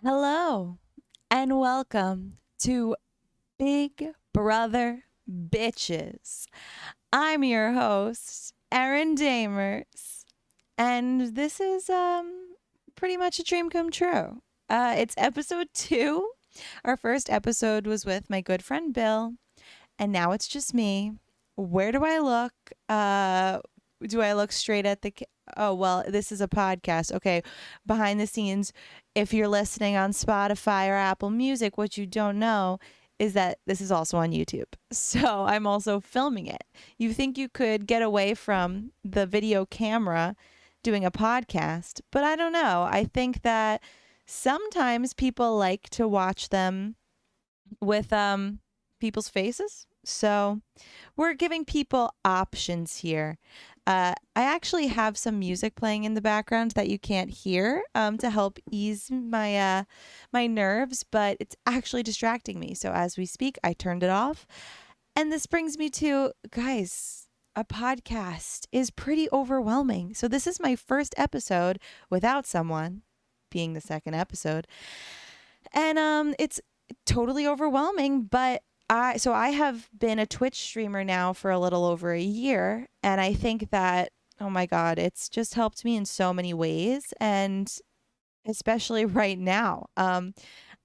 Hello and welcome to Big Brother Bitches. I'm your host, Erin Damers, and this is um pretty much a dream come true. Uh, it's episode two. Our first episode was with my good friend Bill, and now it's just me. Where do I look? Uh, do I look straight at the? Ca- oh well, this is a podcast. Okay, behind the scenes, if you're listening on Spotify or Apple Music, what you don't know is that this is also on YouTube. So I'm also filming it. You think you could get away from the video camera doing a podcast, but I don't know. I think that sometimes people like to watch them with um people's faces. So we're giving people options here. Uh, I actually have some music playing in the background that you can't hear um, to help ease my uh, my nerves, but it's actually distracting me. So as we speak, I turned it off. And this brings me to guys, a podcast is pretty overwhelming. So this is my first episode without someone, being the second episode, and um, it's totally overwhelming, but I so I have been a Twitch streamer now for a little over a year and I think that oh my god, it's just helped me in so many ways and especially right now. Um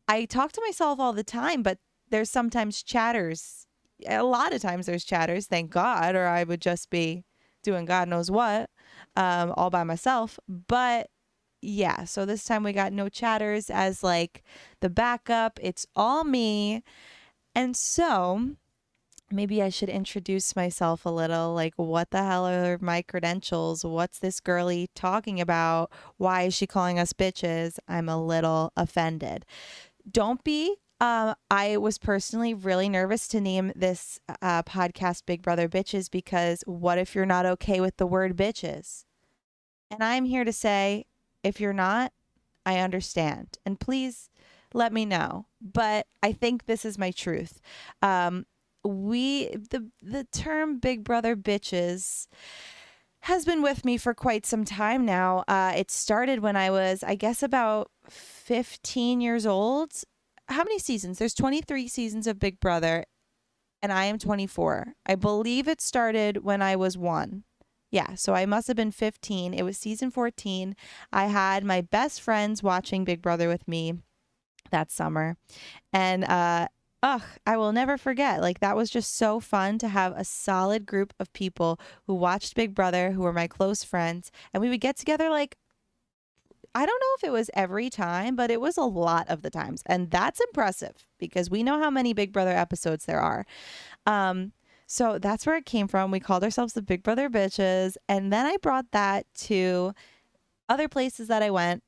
I talk to myself all the time, but there's sometimes chatters. A lot of times there's chatters, thank God, or I would just be doing God knows what um all by myself. But yeah, so this time we got no chatters as like the backup. It's all me. And so maybe I should introduce myself a little. Like, what the hell are my credentials? What's this girly talking about? Why is she calling us bitches? I'm a little offended. Don't be. Um, I was personally really nervous to name this uh, podcast Big Brother Bitches because what if you're not okay with the word bitches? And I'm here to say, if you're not, I understand. And please let me know. But I think this is my truth. Um, we the the term Big Brother bitches has been with me for quite some time now. Uh, it started when I was, I guess, about 15 years old. How many seasons? There's 23 seasons of Big Brother, and I am 24. I believe it started when I was one. Yeah, so I must have been 15. It was season 14. I had my best friends watching Big Brother with me that summer. And uh ugh, I will never forget. Like that was just so fun to have a solid group of people who watched Big Brother, who were my close friends, and we would get together like I don't know if it was every time, but it was a lot of the times. And that's impressive because we know how many Big Brother episodes there are. Um so that's where it came from. We called ourselves the Big Brother bitches, and then I brought that to other places that I went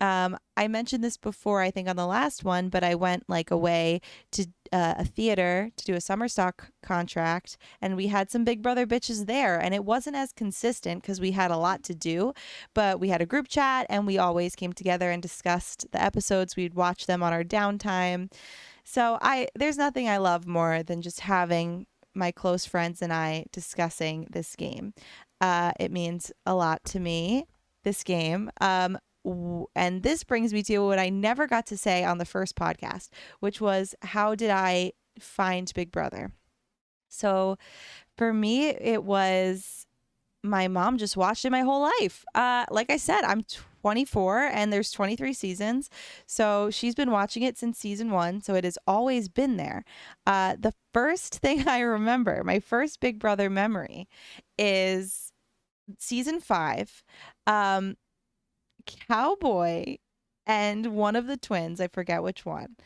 um, I mentioned this before, I think on the last one, but I went like away to uh, a theater to do a summer stock contract, and we had some Big Brother bitches there, and it wasn't as consistent because we had a lot to do, but we had a group chat, and we always came together and discussed the episodes. We'd watch them on our downtime. So I there's nothing I love more than just having my close friends and I discussing this game. Uh, it means a lot to me. This game. Um, and this brings me to what I never got to say on the first podcast, which was how did I find Big Brother? So for me, it was my mom just watched it my whole life. Uh, like I said, I'm 24 and there's 23 seasons. So she's been watching it since season one. So it has always been there. Uh, the first thing I remember, my first Big Brother memory, is season five. Um, cowboy and one of the twins, I forget which one.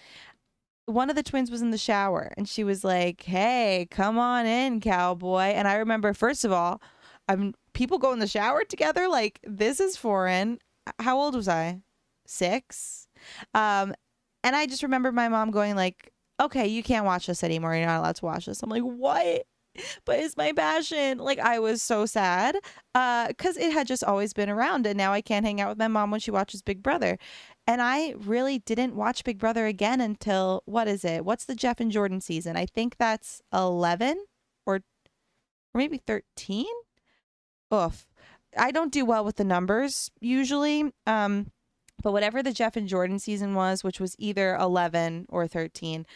One of the twins was in the shower and she was like, "Hey, come on in, cowboy." And I remember first of all, I'm people go in the shower together like this is foreign. How old was I? 6. Um and I just remember my mom going like, "Okay, you can't watch this anymore. You're not allowed to watch this." I'm like, "What?" but it's my passion. Like I was so sad uh cuz it had just always been around and now I can't hang out with my mom when she watches Big Brother. And I really didn't watch Big Brother again until what is it? What's the Jeff and Jordan season? I think that's 11 or or maybe 13. oof. I don't do well with the numbers usually. Um, but whatever the Jeff and Jordan season was, which was either 11 or 13,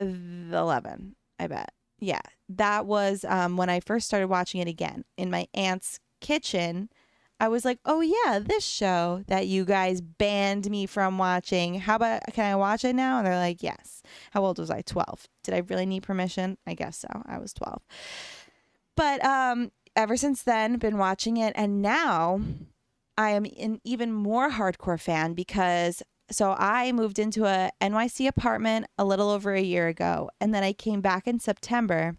11, I bet. Yeah, that was um, when I first started watching it again in my aunt's kitchen. I was like, oh, yeah, this show that you guys banned me from watching. How about, can I watch it now? And they're like, yes. How old was I? 12. Did I really need permission? I guess so. I was 12. But um, ever since then, been watching it. And now I am an even more hardcore fan because so I moved into a NYC apartment a little over a year ago, and then I came back in September.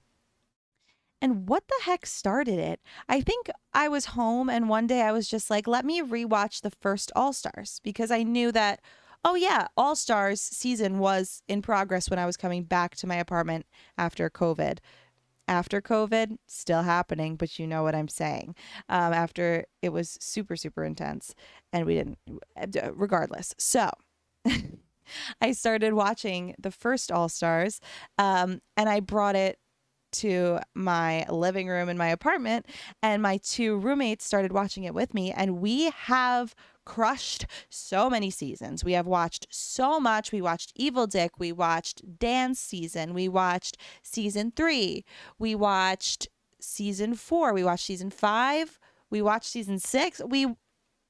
And what the heck started it? I think I was home, and one day I was just like, let me rewatch the first All Stars because I knew that, oh, yeah, All Stars season was in progress when I was coming back to my apartment after COVID after COVID, still happening, but you know what I'm saying. Um, after it was super, super intense, and we didn't, uh, regardless. So I started watching the first All Stars, um, and I brought it to my living room in my apartment, and my two roommates started watching it with me, and we have crushed so many seasons. We have watched so much. We watched Evil Dick. We watched Dan's season. We watched season three. We watched season four. We watched season five. We watched season six. We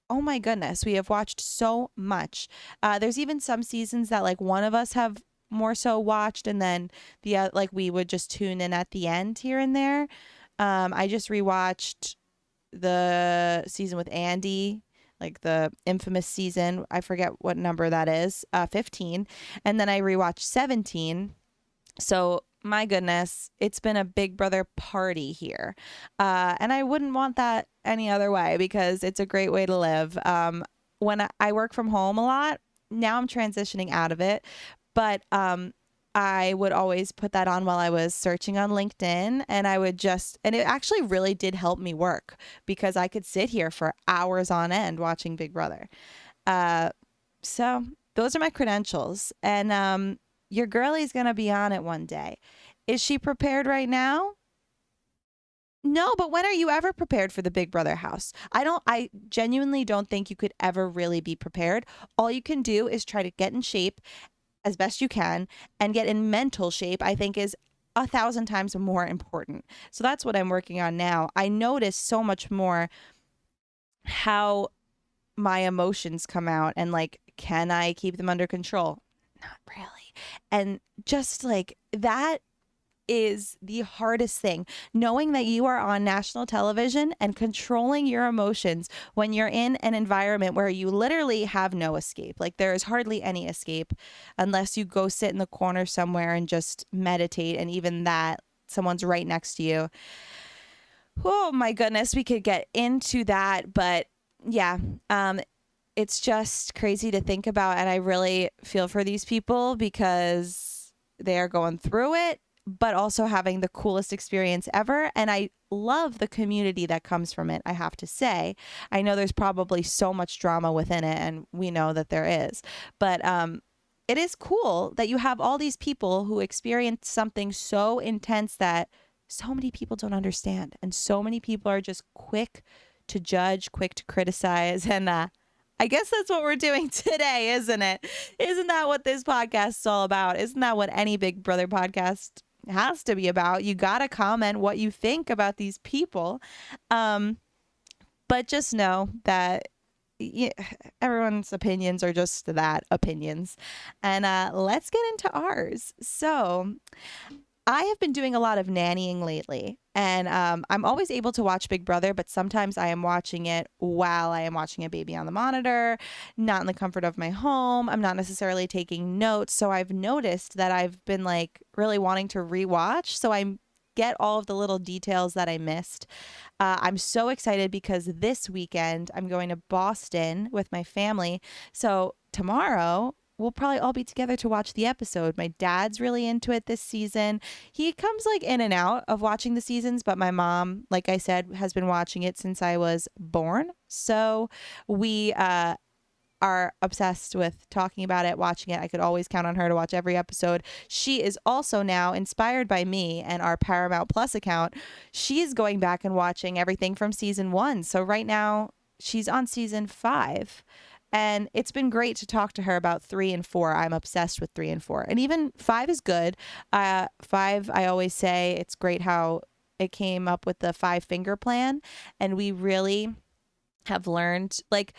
oh my goodness, we have watched so much. Uh, there's even some seasons that like one of us have more so watched, and then the uh, like we would just tune in at the end here and there. Um, I just rewatched the season with Andy like the infamous season. I forget what number that is, uh, 15. And then I rewatched 17. So, my goodness, it's been a Big Brother party here. Uh, and I wouldn't want that any other way because it's a great way to live. Um, when I work from home a lot, now I'm transitioning out of it. But um, I would always put that on while I was searching on LinkedIn and I would just and it actually really did help me work because I could sit here for hours on end watching Big Brother. Uh, so those are my credentials and um, your girlie's going to be on it one day. Is she prepared right now? No, but when are you ever prepared for the Big Brother house? I don't I genuinely don't think you could ever really be prepared. All you can do is try to get in shape as best you can and get in mental shape, I think is a thousand times more important. So that's what I'm working on now. I notice so much more how my emotions come out and like, can I keep them under control? Not really. And just like that is the hardest thing. Knowing that you are on national television and controlling your emotions when you're in an environment where you literally have no escape. Like there is hardly any escape unless you go sit in the corner somewhere and just meditate. And even that, someone's right next to you. Oh my goodness, we could get into that. But yeah, um, it's just crazy to think about. And I really feel for these people because they are going through it but also having the coolest experience ever. And I love the community that comes from it, I have to say. I know there's probably so much drama within it, and we know that there is. But um, it is cool that you have all these people who experience something so intense that so many people don't understand. And so many people are just quick to judge, quick to criticize. And uh, I guess that's what we're doing today, isn't it? Isn't that what this podcast is all about? Isn't that what any Big Brother podcast has to be about. You got to comment what you think about these people. Um, but just know that yeah, everyone's opinions are just that opinions. And uh, let's get into ours. So, I have been doing a lot of nannying lately, and um, I'm always able to watch Big Brother, but sometimes I am watching it while I am watching a baby on the monitor, not in the comfort of my home. I'm not necessarily taking notes. So I've noticed that I've been like really wanting to rewatch. So I get all of the little details that I missed. Uh, I'm so excited because this weekend I'm going to Boston with my family. So tomorrow we'll probably all be together to watch the episode. My dad's really into it this season. He comes like in and out of watching the seasons, but my mom, like I said, has been watching it since I was born. So we uh are obsessed with talking about it, watching it. I could always count on her to watch every episode. She is also now inspired by me and our Paramount Plus account. She is going back and watching everything from season one. So right now she's on season five. And it's been great to talk to her about three and four. I'm obsessed with three and four. And even five is good. Uh, five, I always say it's great how it came up with the five finger plan. And we really have learned, like,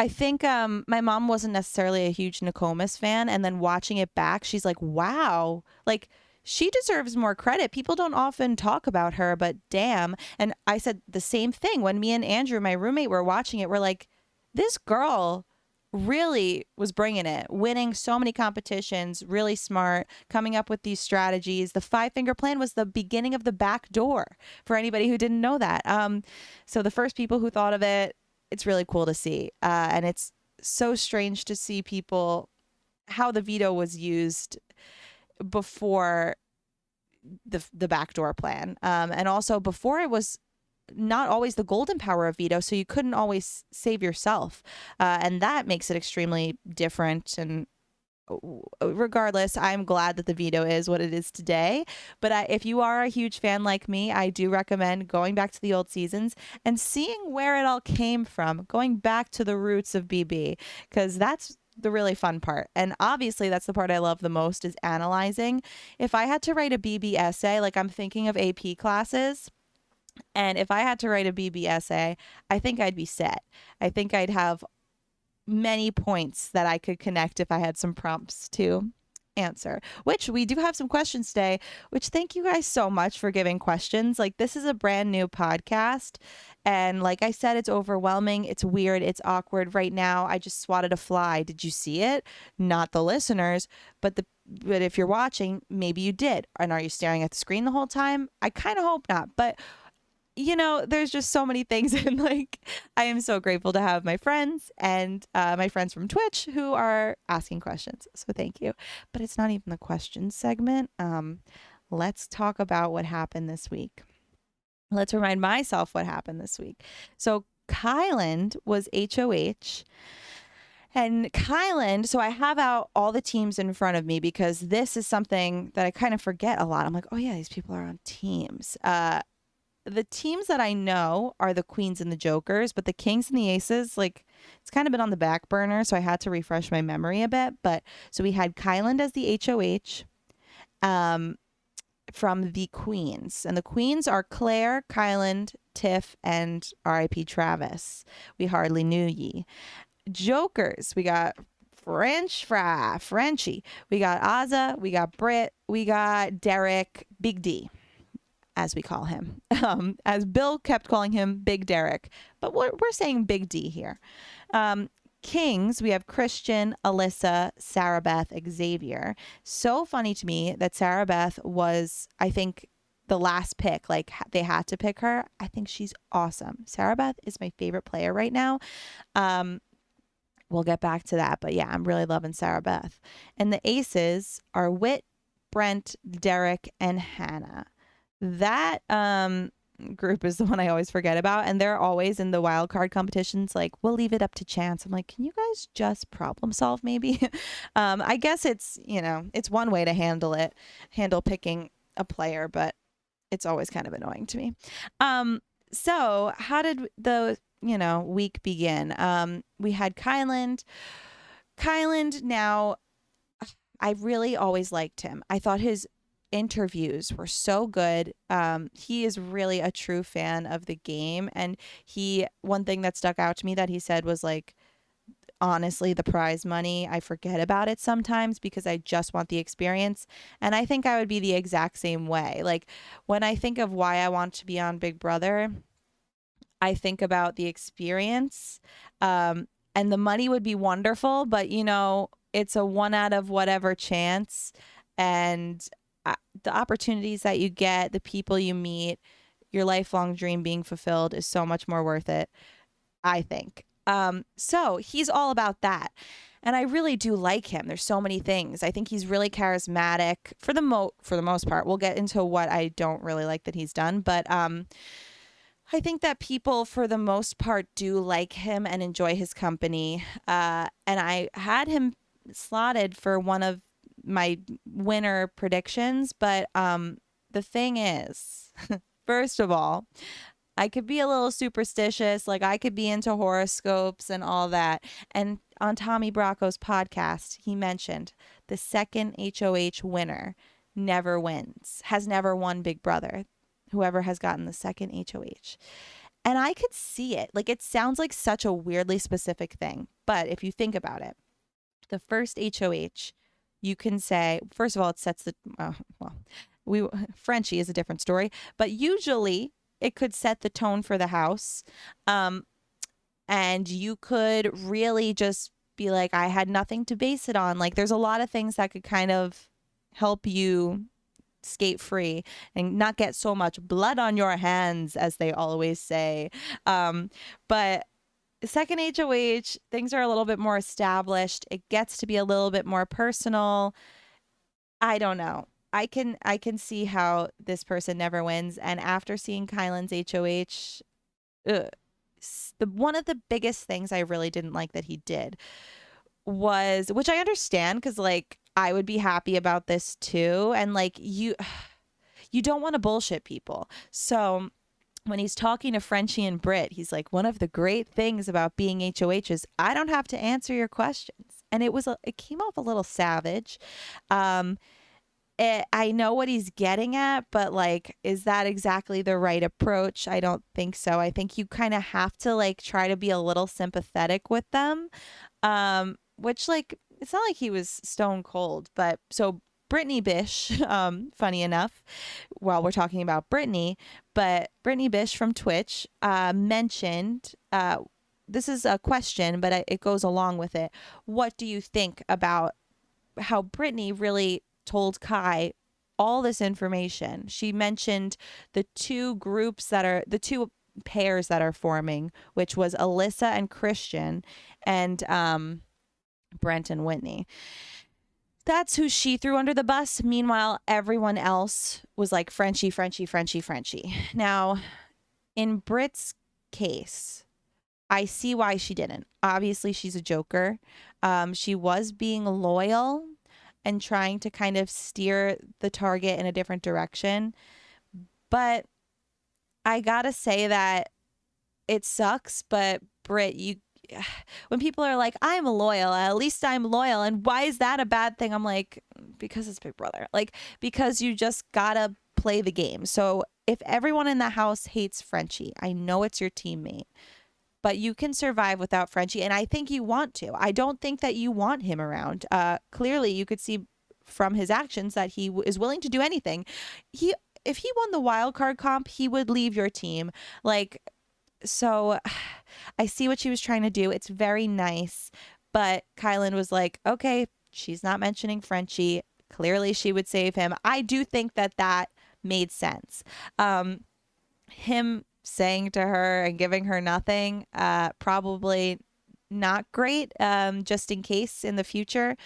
I think um, my mom wasn't necessarily a huge Nakomis fan, and then watching it back, she's like, "Wow, like she deserves more credit. People don't often talk about her, but damn." And I said the same thing when me and Andrew, my roommate, were watching it. We're like, "This girl really was bringing it, winning so many competitions, really smart, coming up with these strategies. The five finger plan was the beginning of the back door for anybody who didn't know that. Um, so the first people who thought of it, it's really cool to see. Uh, and it's so strange to see people how the veto was used before the the backdoor plan, um, and also before it was not always the golden power of veto, so you couldn't always save yourself, uh, and that makes it extremely different and regardless, I'm glad that the veto is what it is today. But I, if you are a huge fan like me, I do recommend going back to the old seasons and seeing where it all came from, going back to the roots of BB, because that's the really fun part. And obviously, that's the part I love the most is analyzing. If I had to write a BB essay, like I'm thinking of AP classes. And if I had to write a BB essay, I think I'd be set. I think I'd have many points that I could connect if I had some prompts to answer. Which we do have some questions today, which thank you guys so much for giving questions. Like this is a brand new podcast and like I said it's overwhelming, it's weird, it's awkward right now. I just swatted a fly. Did you see it? Not the listeners, but the but if you're watching, maybe you did. And are you staring at the screen the whole time? I kind of hope not. But you know, there's just so many things. And like, I am so grateful to have my friends and uh, my friends from Twitch who are asking questions. So thank you. But it's not even the questions segment. Um, let's talk about what happened this week. Let's remind myself what happened this week. So Kyland was HOH. And Kyland, so I have out all the teams in front of me because this is something that I kind of forget a lot. I'm like, oh yeah, these people are on teams. Uh, the teams that I know are the queens and the jokers, but the kings and the aces, like it's kind of been on the back burner, so I had to refresh my memory a bit. But so we had Kyland as the HOH um, from the queens, and the queens are Claire, Kyland, Tiff, and RIP Travis. We hardly knew ye. Jokers, we got French fry, Frenchie. We got Azah, we got Britt, we got Derek, Big D as we call him, um, as Bill kept calling him Big Derek, but we're, we're saying Big D here. Um, Kings, we have Christian, Alyssa, Sarah Beth, Xavier. So funny to me that Sarah Beth was, I think, the last pick. Like they had to pick her. I think she's awesome. Sarah Beth is my favorite player right now. Um, we'll get back to that, but yeah, I'm really loving Sarah Beth. And the aces are Whit, Brent, Derek, and Hannah that um group is the one I always forget about. And they're always in the wild card competitions, like, we'll leave it up to chance. I'm like, can you guys just problem solve maybe? um, I guess it's, you know, it's one way to handle it, handle picking a player, but it's always kind of annoying to me. Um, so how did the, you know, week begin? Um, we had Kyland. Kyland now I really always liked him. I thought his interviews were so good. Um, he is really a true fan of the game. And he, one thing that stuck out to me that he said was like, honestly, the prize money, I forget about it sometimes because I just want the experience. And I think I would be the exact same way. Like when I think of why I want to be on Big Brother, I think about the experience. Um, and the money would be wonderful, but you know, it's a one out of whatever chance. And the opportunities that you get, the people you meet, your lifelong dream being fulfilled is so much more worth it, I think. Um, so he's all about that. And I really do like him. There's so many things. I think he's really charismatic for the mo for the most part. We'll get into what I don't really like that he's done, but um I think that people, for the most part, do like him and enjoy his company. Uh, and I had him slotted for one of my winner predictions, but um, the thing is, first of all, I could be a little superstitious, like I could be into horoscopes and all that. And on Tommy Bracco's podcast, he mentioned the second HOH winner never wins, has never won Big Brother whoever has gotten the second HOH. And I could see it. Like it sounds like such a weirdly specific thing. But if you think about it, the first HOH, you can say, first of all, it sets the, uh, well, we, Frenchie is a different story, but usually it could set the tone for the house. Um, and you could really just be like, I had nothing to base it on. Like there's a lot of things that could kind of help you skate free and not get so much blood on your hands, as they always say. Um, but second HOH, things are a little bit more established. It gets to be a little bit more personal. I don't know. I can I can see how this person never wins. And after seeing Kyland's HOH, ugh, the one of the biggest things I really didn't like that he did was, which I understand because like I would be happy about this too. And like you you don't want to bullshit people. So when he's talking to Frenchie and Britt, he's like, one of the great things about being HOH is I don't have to answer your questions. And it was, a, it came off a little savage. Um, it, I know what he's getting at, but like, is that exactly the right approach? I don't think so. I think you kind of have to like try to be a little sympathetic with them. Um, which like it's not like he was stone cold, but so Brittany Bish, um, funny enough, while we're talking about Brittany, but Brittany Bish from Twitch uh, mentioned uh, this is a question, but it goes along with it. What do you think about how Brittany really told Kai all this information? She mentioned the two groups that are the two pairs that are forming, which was Alyssa and Christian, and um, Brent and Whitney. That's who she threw under the bus. Meanwhile, everyone else was like Frenchie, Frenchie, Frenchie, Frenchie. Now, in Brit's case, I see why she didn't. Obviously, she's a joker. Um, she was being loyal and trying to kind of steer the target in a different direction. But I gotta say that it sucks, but Britt, you when people are like, I'm loyal, at least I'm loyal. And why is that a bad thing? I'm like, because it's Big Brother. Like, because you just gotta play the game. So if everyone in the house hates Frenchie, I know it's your teammate, but you can survive without Frenchie. And I think you want to. I don't think that you want him around. Uh, clearly, you could see from his actions that he w- is willing to do anything. He if he won the wild card comp, he would leave your team. Like so I see what she was trying to do. It's very nice. But Kyland was like, okay, she's not mentioning Frenchie. Clearly, she would save him. I do think that that made sense. Um, him saying to her and giving her nothing, uh, probably not great, um, just in case in the future.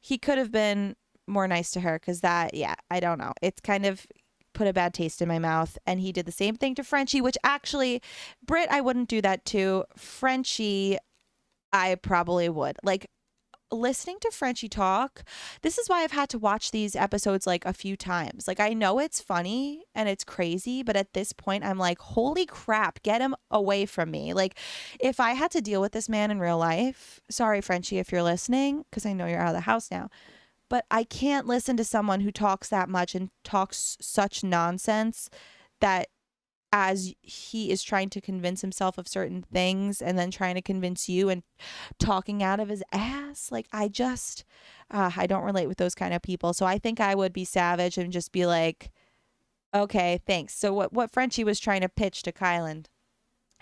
He could have been more nice to her because that, yeah, I don't know. It's kind of put a bad taste in my mouth. And he did the same thing to Frenchie, which actually, Britt, I wouldn't do that to. Frenchie, I probably would. Like, listening to Frenchie talk, this is why I've had to watch these episodes like a few times. Like, I know it's funny and it's crazy, but at this point, I'm like, holy crap, get him away from me. Like, if I had to deal with this man in real life, sorry, Frenchie, if you're listening, because I know you're out of the house now but I can't listen to someone who talks that much and talks such nonsense that as he is trying to convince himself of certain things and then trying to convince you and talking out of his ass like i just uh, i don't relate with those kind of people. So i think i would be savage and just be like okay thanks. So what what frenchie was trying to pitch to kyland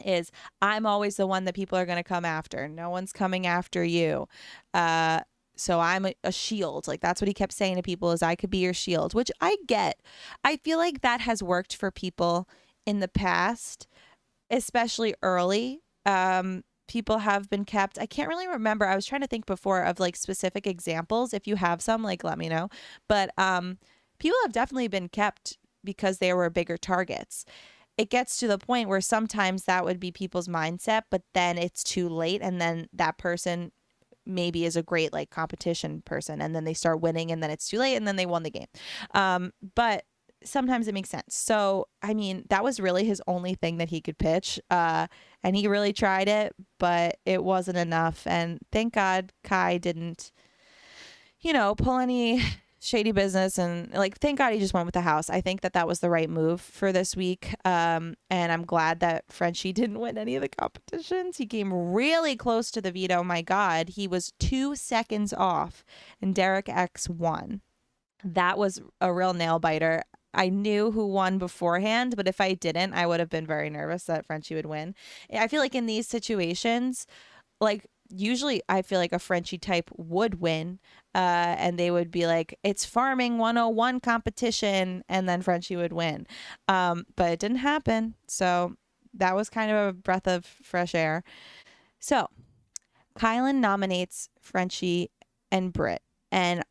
is i'm always the one that people are going to come after. No one's coming after you. Uh so i'm a, a, shield. Like that's what he kept saying to people is i could be your shield which i get. I feel like that has worked for people in the past especially early. Um people have been kept. I can't really remember. I was trying to think before of like specific examples. If you have some like let me know. But um people have definitely been kept because they were bigger targets. It gets to the point where sometimes that would be people's mindset, but then it's too late. And then that person maybe is a great like competition person and then they start winning and then it's too late and then they won the game. Um, but sometimes it makes sense. So, I mean, that was really his only thing that he could pitch. Uh, and he really tried it, but it wasn't enough. And thank God Kai didn't, you know, pull any shady business and like thank god he just went with the house. I think that that was the right move for this week um and i'm glad that frenchie didn't win any of the competitions. He came really close to the veto. My god he was two seconds off and derek x won. That was a real nail biter. I knew who won beforehand, but if I didn't, I would have been very nervous that Frenchie would win. I feel like in these situations, like usually I feel like a Frenchie type would win. Uh, and they would be like, it's farming 101 competition. And then Frenchie would win. Um, but it didn't happen. So that was kind of a breath of fresh air. So Kyland nominates Frenchie and Britt. And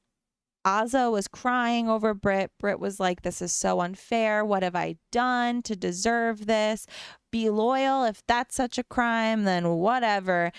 Azah was crying over Britt. Britt was like, This is so unfair. What have I done to deserve this? Be loyal. If that's such a crime, then whatever.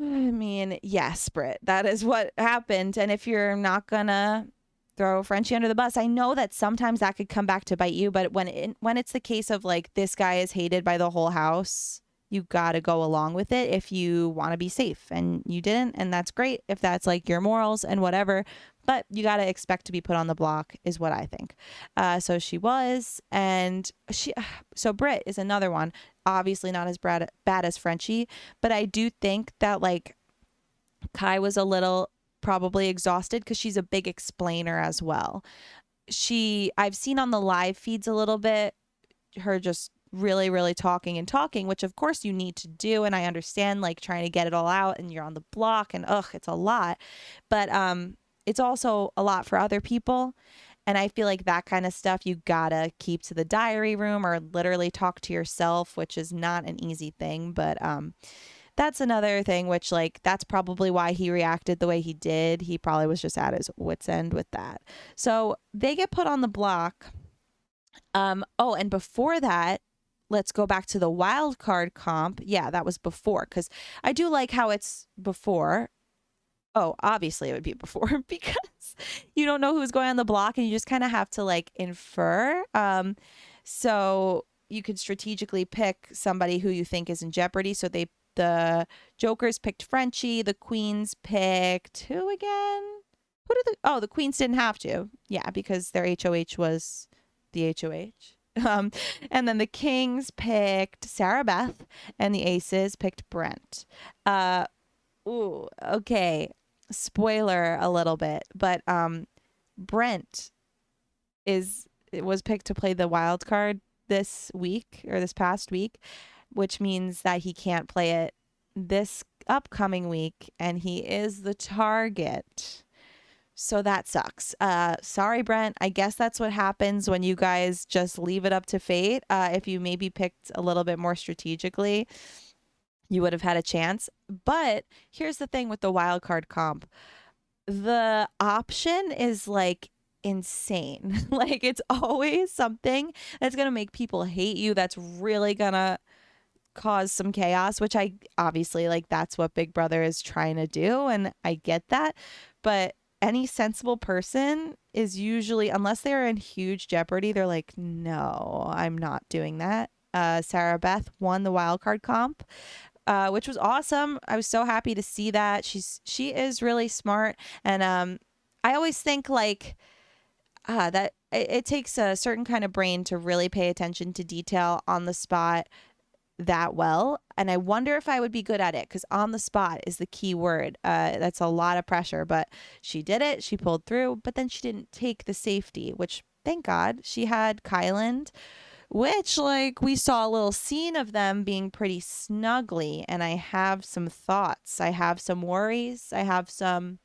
I mean, yes, Britt, that is what happened. And if you're not gonna throw Frenchie under the bus, I know that sometimes that could come back to bite you. But when it, when it's the case of like this guy is hated by the whole house, you got to go along with it if you want to be safe. And you didn't, and that's great if that's like your morals and whatever. But you got to expect to be put on the block, is what I think. Uh, so she was, and she. So Britt is another one obviously not as bad, bad as Frenchie, but I do think that like Kai was a little probably exhausted because she's a big explainer as well. She, I've seen on the live feeds a little bit, her just really, really talking and talking, which of course you need to do. And I understand like trying to get it all out and you're on the block and ugh, it's a lot. But um, it's also a lot for other people. And I feel like that kind of stuff you gotta keep to the diary room or literally talk to yourself, which is not an easy thing. But um, that's another thing, which, like, that's probably why he reacted the way he did. He probably was just at his wits' end with that. So they get put on the block. Um, oh, and before that, let's go back to the wild card comp. Yeah, that was before because I do like how it's before oh, obviously it would be before because you don't know who's going on the block and you just kind of have to like infer. Um, so you could strategically pick somebody who you think is in jeopardy. So they the Jokers picked Frenchie, the Queens picked who again? Who did the oh the Queens didn't have to. Yeah, because their HOH was the HOH. Um, and then the Kings picked Sarah Beth, and the Aces picked Brent. Uh, ooh, okay spoiler a little bit, but um, Brent is was picked to play the wild card this week or this past week, which means that he can't play it this upcoming week, and he is the target. So that sucks. Uh, sorry, Brent. I guess that's what happens when you guys just leave it up to fate. Uh, if you maybe picked a little bit more strategically, you would have had a chance. But here's the thing with the wild card comp the option is like insane. like it's always something that's going to make people hate you, that's really going to cause some chaos, which I obviously like that's what Big Brother is trying to do. And I get that. But any sensible person is usually, unless they're in huge jeopardy, they're like, no, I'm not doing that. Uh, Sarah Beth won the wild card comp uh, which was awesome. I was so happy to see that. She's she is really smart, and um, I always think like uh, that it, it takes a certain kind of brain to really pay attention to detail on the spot that well and i wonder if i would be good at it because on the spot is the key word uh, that's a lot of pressure but she did it she pulled through but then she didn't take the safety which thank god she had kyland which like we saw a little scene of them being pretty snuggly and i have some thoughts i have some worries i have some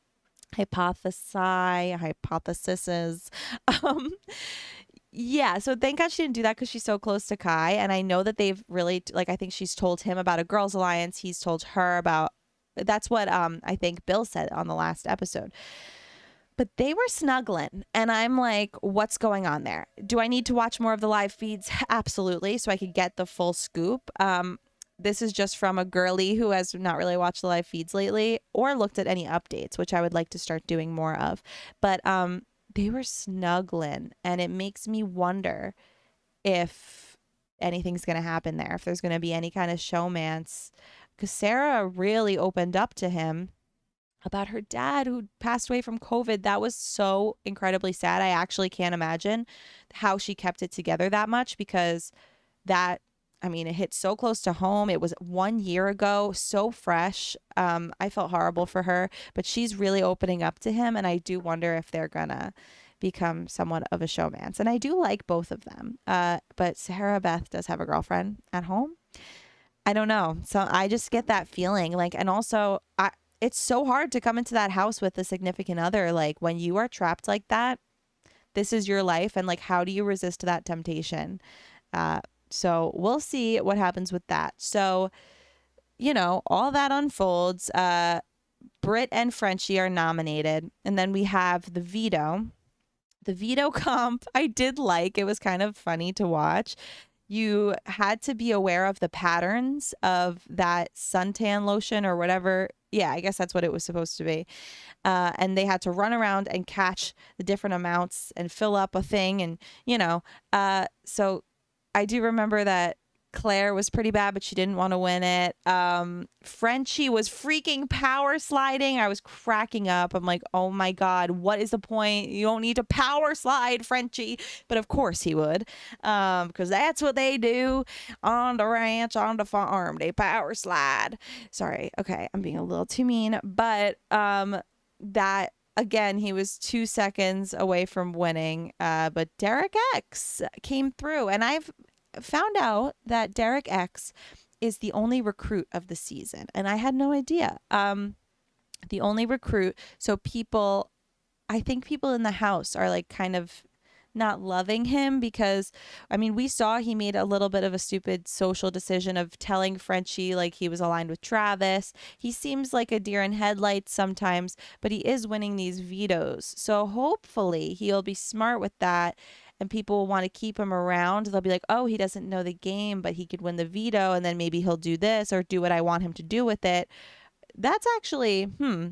hypothesi hypotheses um yeah so thank god she didn't do that because she's so close to kai and i know that they've really like i think she's told him about a girls alliance he's told her about that's what um i think bill said on the last episode. But they were snuggling and i'm like what's going on there? Do i need to watch more of the live feeds? Absolutely so i could get the full scoop. Um, this is just from a girly who has not really watched the live feeds lately or looked at any updates which i would like to start doing more of. But um, they were snuggling and it makes me wonder if anything's going to happen there if there's going to be any kind of showmance because sarah really opened up to him about her dad who passed away from COVID. That was so incredibly sad. I actually can't imagine how she kept it together that much because that, I mean, it hit so close to home. It was one year ago, so fresh. Um, I felt horrible for her, but she's really opening up to him. And I do wonder if they're gonna become somewhat of a showmance. And I do like both of them. Uh, but Sarah Beth does have a girlfriend at home. I don't know. So I just get that feeling like, and also I, it's so hard to come into that house with a significant other. Like when you are trapped like that, this is your life. And like, how do you resist that temptation? Uh, so we'll see what happens with that. So, you know, all that unfolds. Uh, Britt and Frenchie are nominated. And then we have the veto. The veto comp I did like. It was kind of funny to watch you had to be aware of the patterns of that suntan lotion or whatever. Yeah, I guess that's what it was supposed to be. Uh, and they had to run around and catch the different amounts and fill up a thing. And, you know, uh, so I do remember that Claire was pretty bad, but she didn't want to win it. Um, Frenchie was freaking power sliding. I was cracking up. I'm like, oh my God, what is the point? You don't need to power slide, Frenchie. But of course he would, um, because that's what they do on the ranch, on the farm. They power slide. Sorry. Okay. I'm being a little too mean, but um, that again, he was two seconds away from winning. Uh, but Derek X came through, and I've found out that Derek X is the only recruit of the season, and I had no idea. Um, the only recruit. So people, I think people in the house are like kind of not loving him because I mean we saw he made a little bit of a stupid social decision of telling Frenchie like he was aligned with Travis. He seems like a deer in headlights sometimes, but he is winning these vetoes. So hopefully he'll be smart with that and people will want to keep him around. They'll be like, oh, he doesn't know the game, but he could win the veto, and then maybe he'll do this or do what I want him to do with it. That's actually, hmm,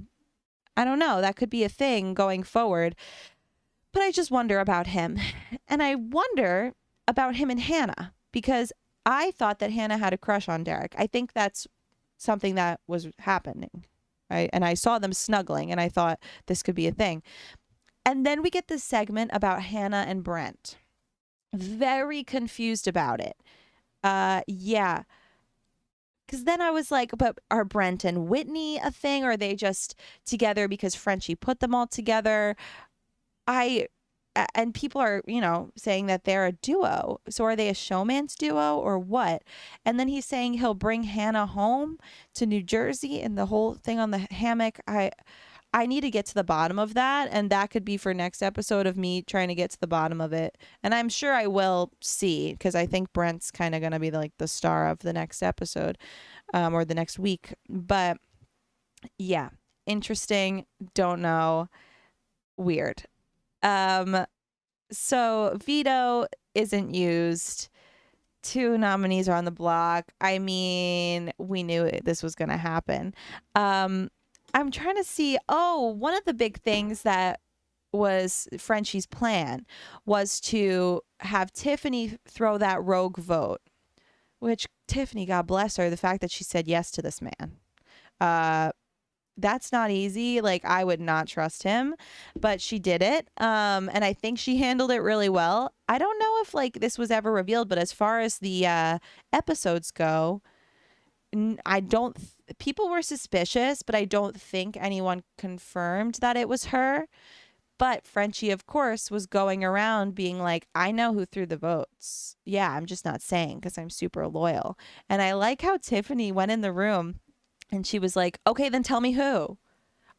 I don't know. That could be a thing going forward. But I just wonder about him. And I wonder about him and Hannah because I thought that Hannah had a crush on Derek. I think that's something that was happening. Right. And I saw them snuggling and I thought this could be a thing. And then we get this segment about Hannah and Brent. Very confused about it. Uh, yeah. Because then I was like, but are Brent and Whitney a thing? Or are they just together because Frenchie put them all together? I, and people are, you know, saying that they're a duo. So are they a showmance duo or what? And then he's saying he'll bring Hannah home to New Jersey and the whole thing on the hammock. I, I need to get to the bottom of that. And that could be for next episode of me trying to get to the bottom of it. And I'm sure I will see because I think Brent's kind of going to be like the star of the next episode um, or the next week. But yeah, interesting. Don't know. Weird. Um, so veto isn't used two nominees are on the block. I mean, we knew this was going to happen. Um, I'm trying to see. Oh, one of the big things that was Frenchie's plan was to have Tiffany throw that rogue vote, which Tiffany, God bless her, the fact that she said yes to this man. Uh, that's not easy. Like I would not trust him, but she did it. Um, and I think she handled it really well. I don't know if like this was ever revealed, but as far as the uh, episodes go, I don't. Th- people were suspicious, but I don't think anyone confirmed that it was her. But Frenchie, of course, was going around being like, I know who threw the votes. Yeah, I'm just not saying because I'm super loyal. And I like how Tiffany went in the room and she was like, okay, then tell me who.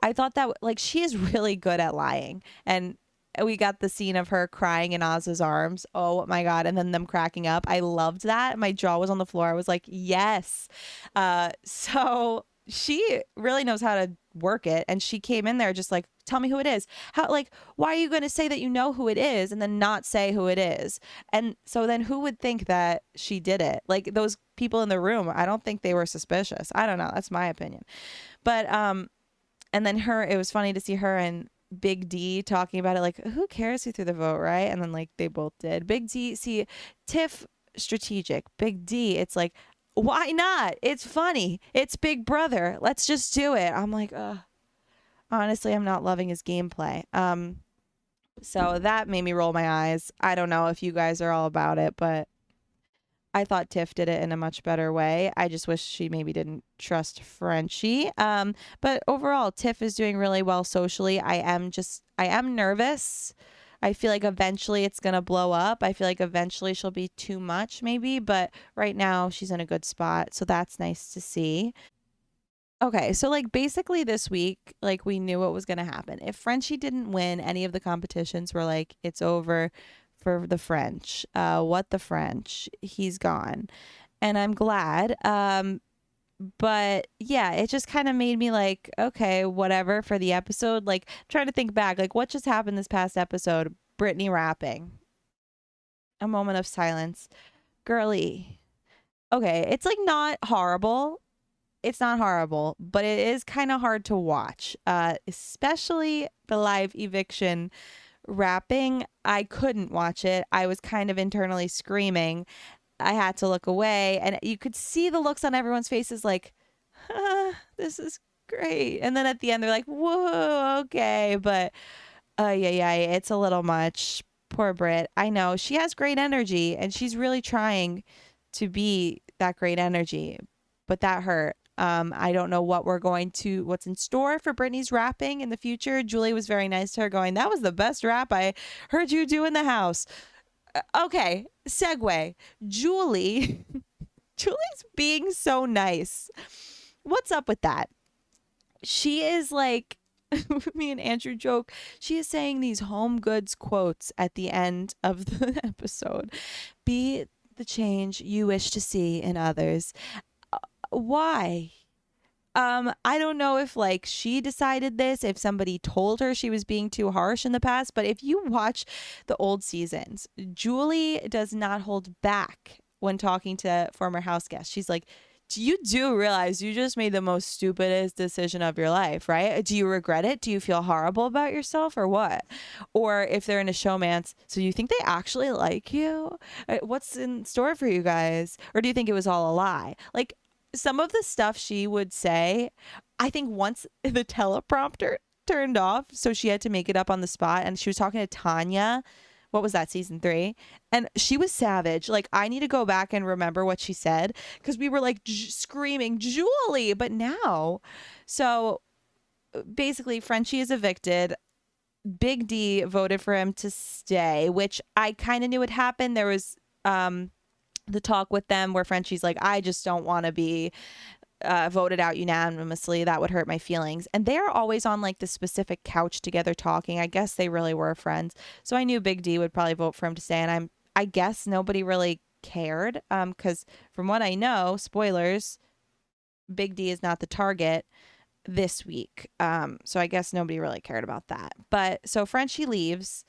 I thought that, like, she is really good at lying. And we got the scene of her crying in Azah's arms. Oh my god! And then them cracking up. I loved that. My jaw was on the floor. I was like, yes. Uh, so she really knows how to work it and she came in there just like tell me who it is. How like why are you going to say that you know who it is and then not say who it is? And so then who would think that she did it? Like those people in the room i don't think they were suspicious. I don't know. That's my opinion. But um and then her it was funny to see her and big d talking about it like who cares who threw the vote right? And then like they both did. Big d see tiff strategic. Big d it's like why not? It's funny. It's Big Brother. Let's just do it. I'm like, honestly, I'm not loving his gameplay. Um, so that made me roll my eyes. I don't know if you guys are all about it, but I thought Tiff did it in a much better way. I just wish she maybe didn't trust Frenchie. Um, but overall, Tiff is doing really well socially. I am just, I am nervous I feel like eventually it's going to blow up. I feel like eventually she'll be too much, maybe, but right now she's in a good spot. So that's nice to see. Okay, so like basically this week, like we knew what was going to happen. If Frenchie didn't win any of the competitions, we're like, it's over for the French. Uh, what the French? He's gone. And I'm glad. Um, but yeah, it just kind of made me like, okay, whatever for the episode. Like, trying to think back, like, what just happened this past episode? Brittany rapping. A moment of silence. Girly. Okay, it's like not horrible. It's not horrible, but it is kind of hard to watch, uh, especially the live eviction rapping. I couldn't watch it. I was kind of internally screaming. I had to look away, and you could see the looks on everyone's faces like, ah, this is great. And then at the end, they're like, whoa, okay. But uh, yeah, yeah, it's a little much. Poor Brit. I know she has great energy, and she's really trying to be that great energy, but that hurt. Um, I don't know what we're going to, what's in store for Brittany's rapping in the future. Julie was very nice to her, going, That was the best rap I heard you do in the house. Uh, okay, segue. Julie, Julie's being so nice. What's up with that? She is like, me and Andrew joke, she is saying these home goods quotes at the end of the episode. Be the change you wish to see in others. Uh, why? Um, I don't know if like she decided this, if somebody told her she was being too harsh in the past, but if you watch the old seasons, Julie does not hold back when talking to former house guests. She's like, do you do realize you just made the most stupidest decision of your life, right? Do you regret it? Do you feel horrible about yourself or what? Or if they're in a showmance, so you think they actually like you? Uh, what's in store for you guys? Or do you think it was all a lie? Like, some of the stuff she would say, I think once the teleprompter turned off, so she had to make it up on the spot, and she was talking to Tanya. What was that season three? And she was savage. Like I need to go back and remember what she said because we were like j- screaming Julie, but now, so basically, Frenchie is evicted. Big D voted for him to stay, which I kind of knew would happen. There was um the talk with them where Frenchie's like, I just don't want to be uh, voted out unanimously. That would hurt my feelings. And they're always on like the specific couch together talking. I guess they really were friends. So I knew Big D would probably vote for him to stay. And I'm, I guess nobody really cared. Um, cause from what I know, spoilers, Big D is not the target this week. Um, so I guess nobody really cared about that. But so Frenchie leaves.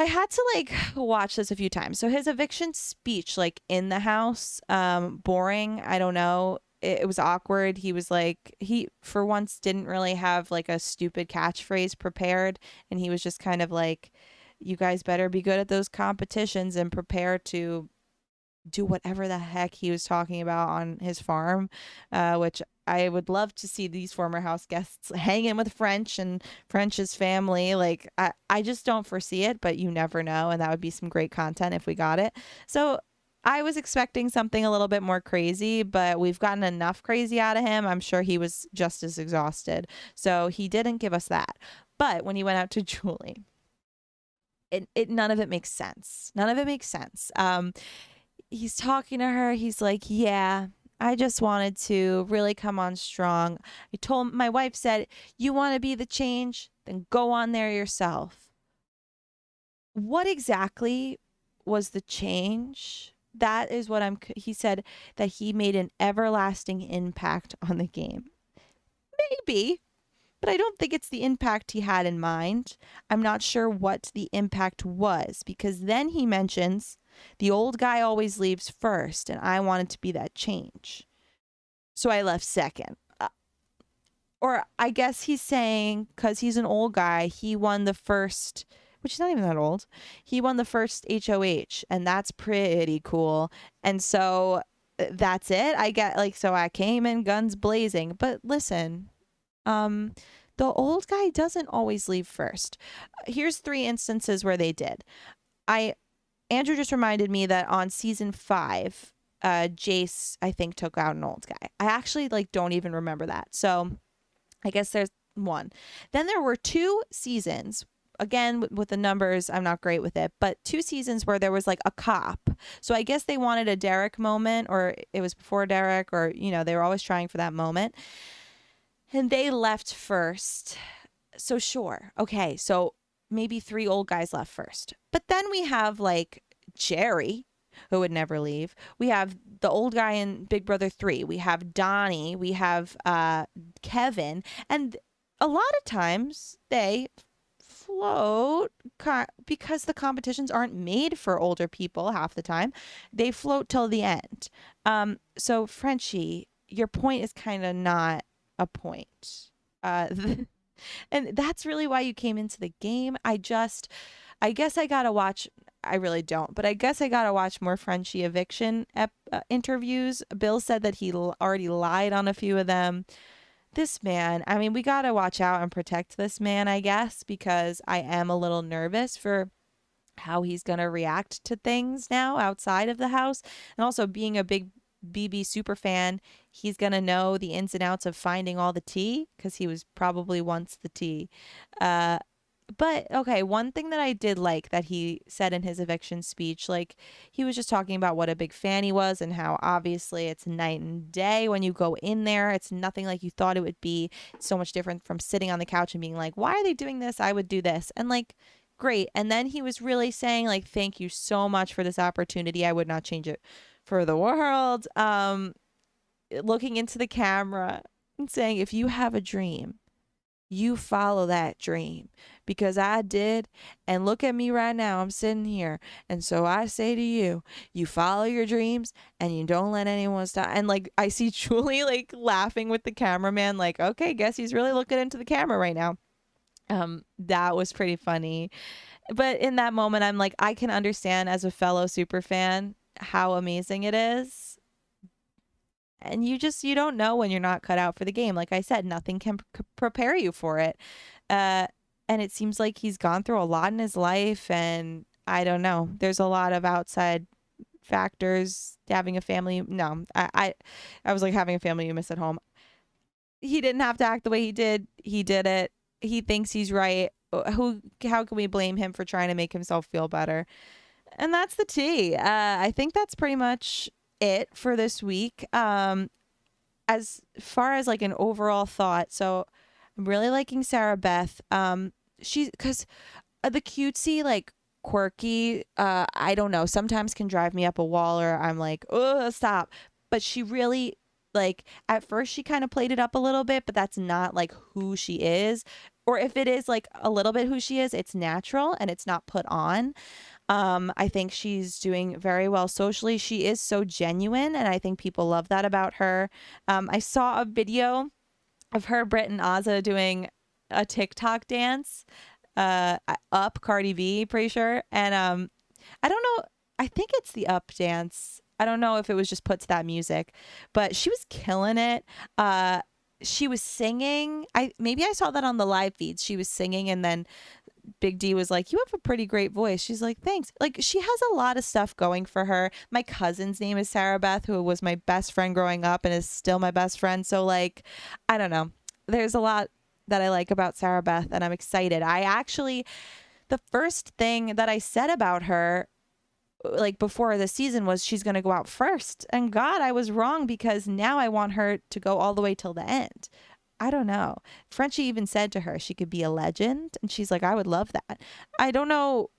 I had to like watch this a few times. So his eviction speech, like in the house, um, boring. I don't know. It, it, was awkward. He was like, he for once didn't really have like a stupid catchphrase prepared. And he was just kind of like, you guys better be good at those competitions and prepare to do whatever the heck he was talking about on his farm, uh, which I would love to see these former house guests hanging with French and French's family. Like, I, I just don't foresee it, but you never know. And that would be some great content if we got it. So I was expecting something a little bit more crazy, but we've gotten enough crazy out of him. I'm sure he was just as exhausted. So he didn't give us that. But when he went out to Julie, it, it none of it makes sense. None of it makes sense. Um, he's talking to her. He's like, Yeah, I just wanted to really come on strong. I told my wife said, "You want to be the change? Then go on there yourself." What exactly was the change that is what I'm he said that he made an everlasting impact on the game. Maybe, but I don't think it's the impact he had in mind. I'm not sure what the impact was because then he mentions the old guy always leaves first, and I wanted to be that change. So I left second. Uh, or I guess he's saying because he's an old guy, he won the first, which is not even that old. He won the first HOH, and that's pretty cool. And so uh, that's it. I get like, so I came in guns blazing. But listen, um, the old guy doesn't always leave first. Here's three instances where they did. I Andrew just reminded me that on season five, uh, Jase I think took out an old guy. I actually like don't even remember that. So I guess there's one. Then there were two seasons. Again, with the numbers, I'm not great with it, but two seasons where there was like a cop. So I guess they wanted a Derek moment, or it was before Derek, or, you know, they were always trying for that moment and they left first. So sure. Okay, so maybe three old guys left first. But then we have like Jerry who would never leave. We have the old guy in Big Brother 3. We have Donny, we have uh Kevin, and a lot of times they float because the competitions aren't made for older people half the time. They float till the end. Um so Frenchie, your point is kind of not a point. Uh, and that's really why you came into the game. I just, I guess I gotta watch. I really don't, but I guess I gotta watch more Frenchie eviction ep- uh, interviews. Bill said that he l- already lied on a few of them. This man, I mean, we gotta watch out and protect this man, I guess, because I am a little nervous for how he's gonna react to things now outside of the house, and also being a big BB super fan, he's going to know the ins and outs of finding all the tea because he was probably once the tea. Uh, but okay, one thing that I did like that he said in his eviction speech, like he was just talking about what a big fan he was and how obviously it's night and day when you go in there. It's nothing like you thought it would be. It's so much different from sitting on the couch and being like, why are they doing this? I would do this. And like, great. And then he was really saying, like, thank you so much for this opportunity. I would not change it for the world. Um, looking into the camera and saying, if you have a dream, you follow that dream because I did. And look at me right now. I'm sitting here. And so I say to you, you follow your dreams and you don't let anyone stop. And like, I see Julie like laughing with the cameraman, like, okay, guess he's really looking into the camera right now. Um, that was pretty funny. But in that moment, I'm like, I can understand as a fellow super fan how amazing it is. And you just you don't know when you're not cut out for the game. Like i said nothing can prepare you for it. Uh and it seems like he's gone through a lot in his life and i don't know. There's a lot of outside factors having a family no i i, I was like having a family you miss at home. He didn't have to act the way he did. He did it. He thinks he's right. Who how can we blame him for trying to make himself feel better and that's the tea. Uh, I think that's pretty much it for this week. Um, as far as like an overall thought, so I'm really liking Sarah Beth. Um, she's because uh, the cutesy like quirky. Uh, I don't know. Sometimes can drive me up a wall, or I'm like, oh, stop. But she really like at first she kind of played it up a little bit, but that's not like who she is. Or if it is like a little bit who she is, it's natural and it's not put on. Um, I think she's doing very well socially. She is so genuine, and I think people love that about her. Um, I saw a video of her, Britt, and Azah doing a TikTok dance. Uh, up Cardi B, pretty sure, and um, I don't know. I think it's the up dance. I don't know if it was just put to that music, but she was killing it. Uh, she was singing. I maybe I saw that on the live feeds. She was singing, and then Big D was like, You have a pretty great voice. She's like, Thanks. Like, she has a lot of stuff going for her. My cousin's name is Sarah Beth, who was my best friend growing up and is still my best friend. So, like, I don't know. There's a lot that I like about Sarah Beth, and I'm excited. I actually, the first thing that I said about her like before the season was she's going to go out first. And God, I was wrong because now I want her to go all the way till the end. I don't know. Frenchie even said to her she could be a legend. And she's like, I would love that. I don't know.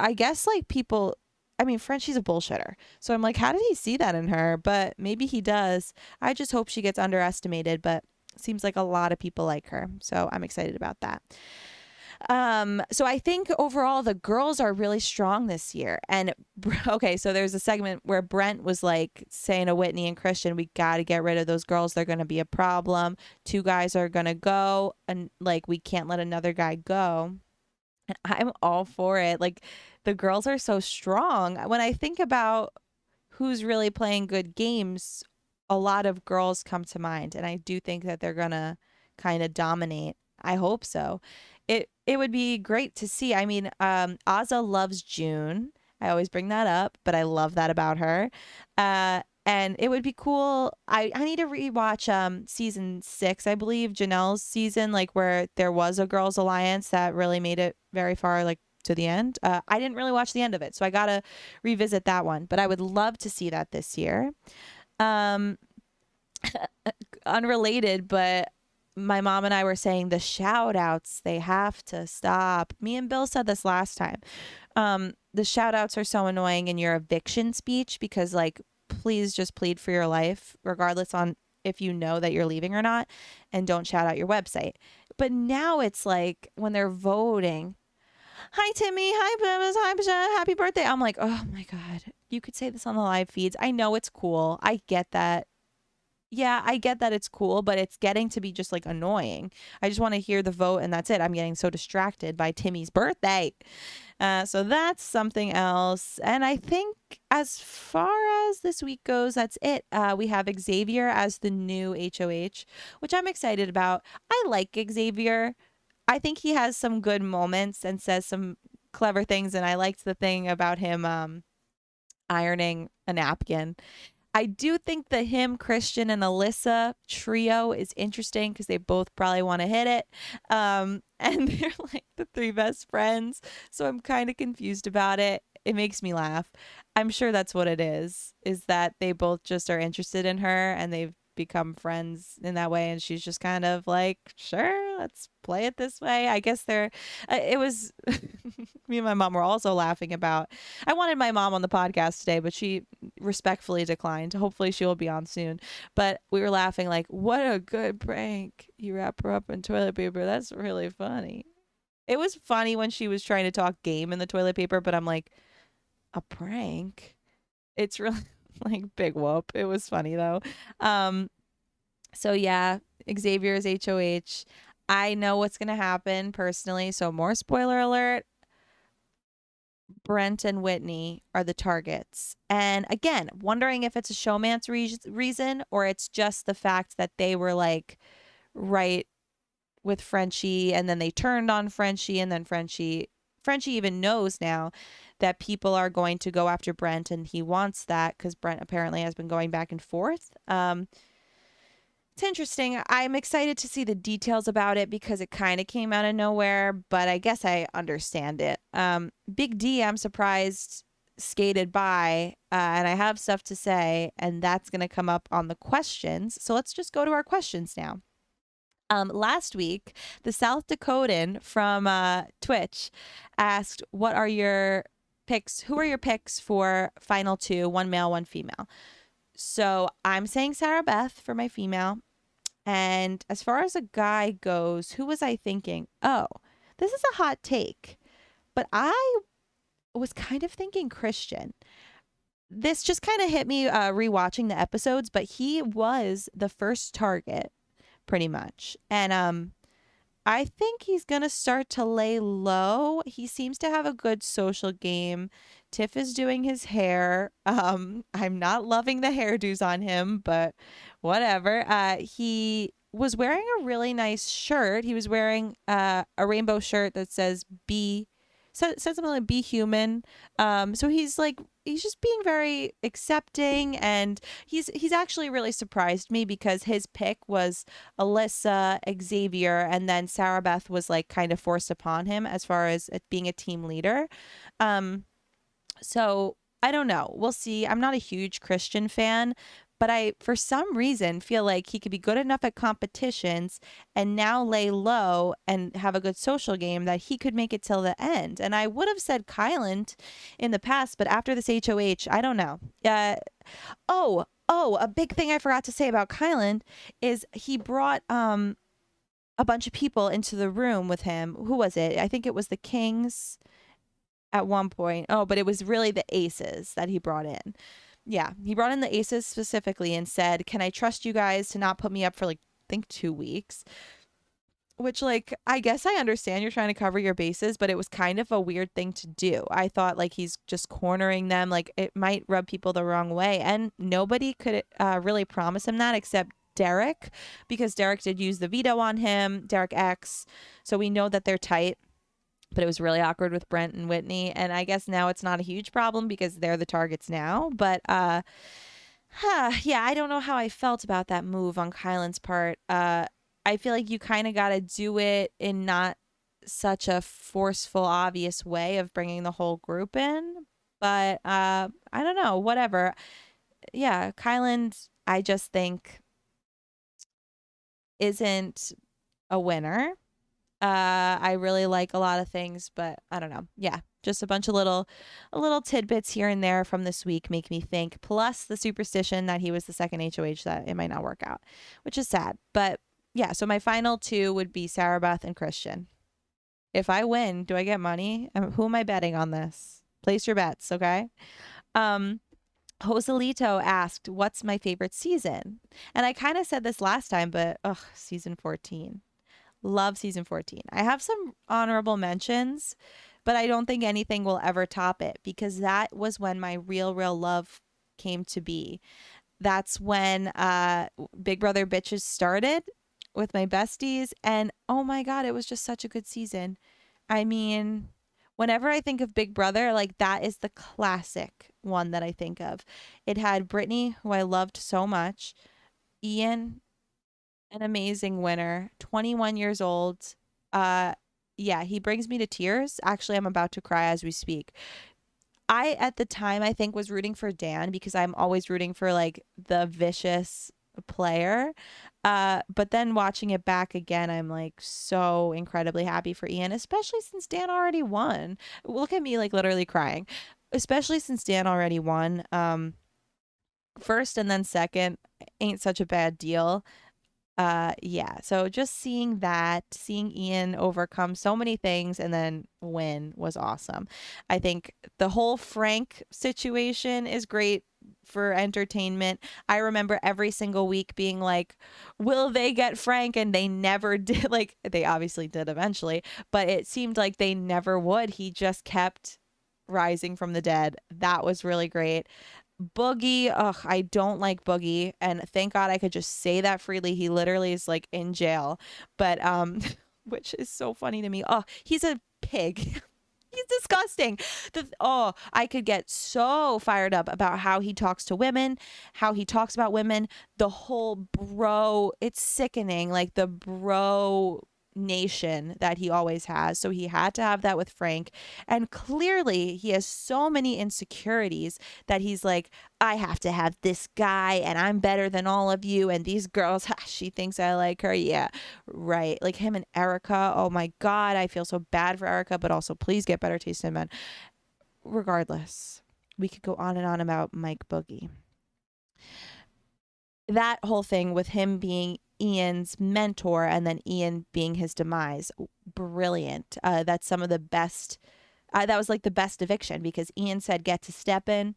I guess like people I mean, Frenchie's a bullshitter. So I'm like, how did he see that in her? But maybe he does. I just hope she gets underestimated, but seems like a lot of people like her. So I'm excited about that. Um, so I think overall the girls are really strong this year. And okay, so there's a segment where Brent was like saying to Whitney and Christian, we got to get rid of those girls. They're going to be a problem. Two guys are going to go, and like we can't let another guy go. And I'm all for it. Like the girls are so strong. When I think about who's really playing good games, a lot of girls come to mind. And I do think that they're going to kind of dominate. I hope so it it would be great to see. I mean, um, Azah loves June. I always bring that up, but I love that about her. Uh, and it would be cool. I, I need to rewatch um season six, I believe, Janelle's season, like where there was a girls' alliance that really made it very far, like to the end. Uh, I didn't really watch the end of it, so I gotta revisit that one. But I would love to see that this year. Um, unrelated, but my mom and I were saying the shout outs, they have to stop. Me and Bill said this last time. Um, the shout outs are so annoying in your eviction speech because, like, please just plead for your life, regardless on if you know that you're leaving or not, and don't shout out your website. But now it's like when they're voting, hi Timmy, hi Bemis, hi Pasha, happy birthday. I'm like, oh my God, you could say this on the live feeds. I know it's cool. I get that yeah, I get that it's cool, but it's getting to be just like annoying. I just want to hear the vote and that's it. I'm getting so distracted by Timmy's birthday. Uh, so that's something else. And I think as far as this week goes, that's it. Uh, we have Xavier as the new HOH, which I'm excited about. I like Xavier. I think he has some good moments and says some clever things. And I liked the thing about him um, ironing a napkin I do think the him, Christian, and Alyssa trio is interesting because they both probably want to hit it. Um, and they're like the three best friends. So I'm kind of confused about it. It makes me laugh. I'm sure that's what it is, is that they both just are interested in her and they've become friends in that way and she's just kind of like sure let's play it this way. I guess they're uh, it was me and my mom were also laughing about i wanted my mom on the podcast today but she respectfully declined. Hopefully she will be on soon. But we were laughing like what a good prank. You wrap her up in toilet paper. That's really funny. It was funny when she was trying to talk game in the toilet paper but i'm like a prank? It's really like big whoop. It was funny though. Um, so yeah, Xavier is HOH. I know what's gonna happen personally. So more spoiler alert. Brent and Whitney are the targets. And again, wondering if it's a showmance re- reason or it's just the fact that they were like right with Frenchie and then they turned on Frenchie and then Frenchie Frenchie even knows now that people are going to go after Brent, and he wants that because Brent apparently has been going back and forth. Um, it's interesting. I'm excited to see the details about it because it kind of came out of nowhere, but I guess I understand it. Um, Big D, I'm surprised skated by, uh, and I have stuff to say, and that's going to come up on the questions. So let's just go to our questions now. Um, last week, the South Dakotan from uh, Twitch asked, "What are your picks? Who are your picks for final two? One male, one female." So I'm saying Sarah Beth for my female. And as far as a guy goes, who was I thinking? Oh, this is a hot take, but I was kind of thinking Christian. This just kind of hit me uh, rewatching the episodes, but he was the first target pretty much. And um I think he's going to start to lay low. He seems to have a good social game. Tiff is doing his hair. Um I'm not loving the hairdos on him, but whatever. Uh he was wearing a really nice shirt. He was wearing uh, a rainbow shirt that says "Be," said, said something like "Be human." Um, so he's like he's just being very accepting and he's he's actually really surprised me because his pick was Alyssa, Xavier, and then Sarah Beth was like kind of forced upon him as far as being a team leader. Um so I don't know. We'll see. I'm not a huge Christian fan, but I, for some reason, feel like he could be good enough at competitions and now lay low and have a good social game that he could make it till the end. And I would have said Kyland in the past, but after this HOH, I don't know. Uh, oh, oh, a big thing I forgot to say about Kyland is he brought um a bunch of people into the room with him. Who was it? I think it was the Kings at one point. Oh, but it was really the Aces that he brought in. Yeah, he brought in the Aces specifically and said, "Can I trust you guys to not put me up for like I think 2 weeks?" Which like I guess I understand you're trying to cover your bases, but it was kind of a weird thing to do. I thought like he's just cornering them like it might rub people the wrong way and nobody could uh, really promise him that except Derek because Derek did use the veto on him, Derek X. So we know that they're tight. But it was really awkward with Brent and Whitney. And I guess now it's not a huge problem because they're the targets now. But uh huh, yeah, I don't know how I felt about that move on Kyland's part. Uh I feel like you kind of got to do it in not such a forceful, obvious way of bringing the whole group in. But uh, I don't know, whatever. Yeah, Kyland, I just think isn't a winner. Uh, I really like a lot of things, but I don't know. Yeah, just a bunch of little, a little tidbits here and there from this week make me think. Plus the superstition that he was the second HOH that it might not work out, which is sad. But yeah, so my final two would be Sarah Beth and Christian. If I win, do I get money? Um, who am I betting on this? Place your bets, okay? Um, Joselito asked, What's my favorite season? And I kind of said this last time, but ugh, season 14. Love season 14. I have some honorable mentions, but I don't think anything will ever top it because that was when my real, real love came to be. That's when uh, Big Brother Bitches started with my besties. And oh my God, it was just such a good season. I mean, whenever I think of Big Brother, like that is the classic one that I think of. It had Brittany, who I loved so much, Ian, an amazing winner, 21 years old. Uh, yeah, he brings me to tears. Actually, I'm about to cry as we speak. I, at the time, I think was rooting for Dan because I'm always rooting for like the vicious player. Uh, but then watching it back again, I'm like so incredibly happy for Ian, especially since Dan already won. Look at me like literally crying, especially since Dan already won. Um, first and then second ain't such a bad deal uh yeah so just seeing that seeing ian overcome so many things and then win was awesome. I think the whole frank situation is great for entertainment. I remember every single week being like will they get frank? And they never did like they obviously did eventually but it seemed like they never would. He just kept rising from the dead. That was really great Boogie, ugh, I don't like Boogie, and thank God I could just say that freely. He literally is like in jail, but um, which is so funny to me. Oh, he's a pig. he's disgusting. The oh, I could get so fired up about how he talks to women, how he talks about women, the whole bro. It's sickening, like the bro nation that he always has. So he had to have that with Frank. And clearly, he has so many insecurities that he's like, I have to have this guy and I'm better than all of you. And these girls, she thinks I like her. Yeah, right. Like him and Erica. Oh my God, I feel so bad for Erica, but also please get better taste in men. Regardless, we could go on and on about Mike Boogie that whole thing with him being Ian's mentor and then Ian being his demise. Brilliant. Uh, that's some of the best. Uh, that was like the best eviction because Ian said, get to step in.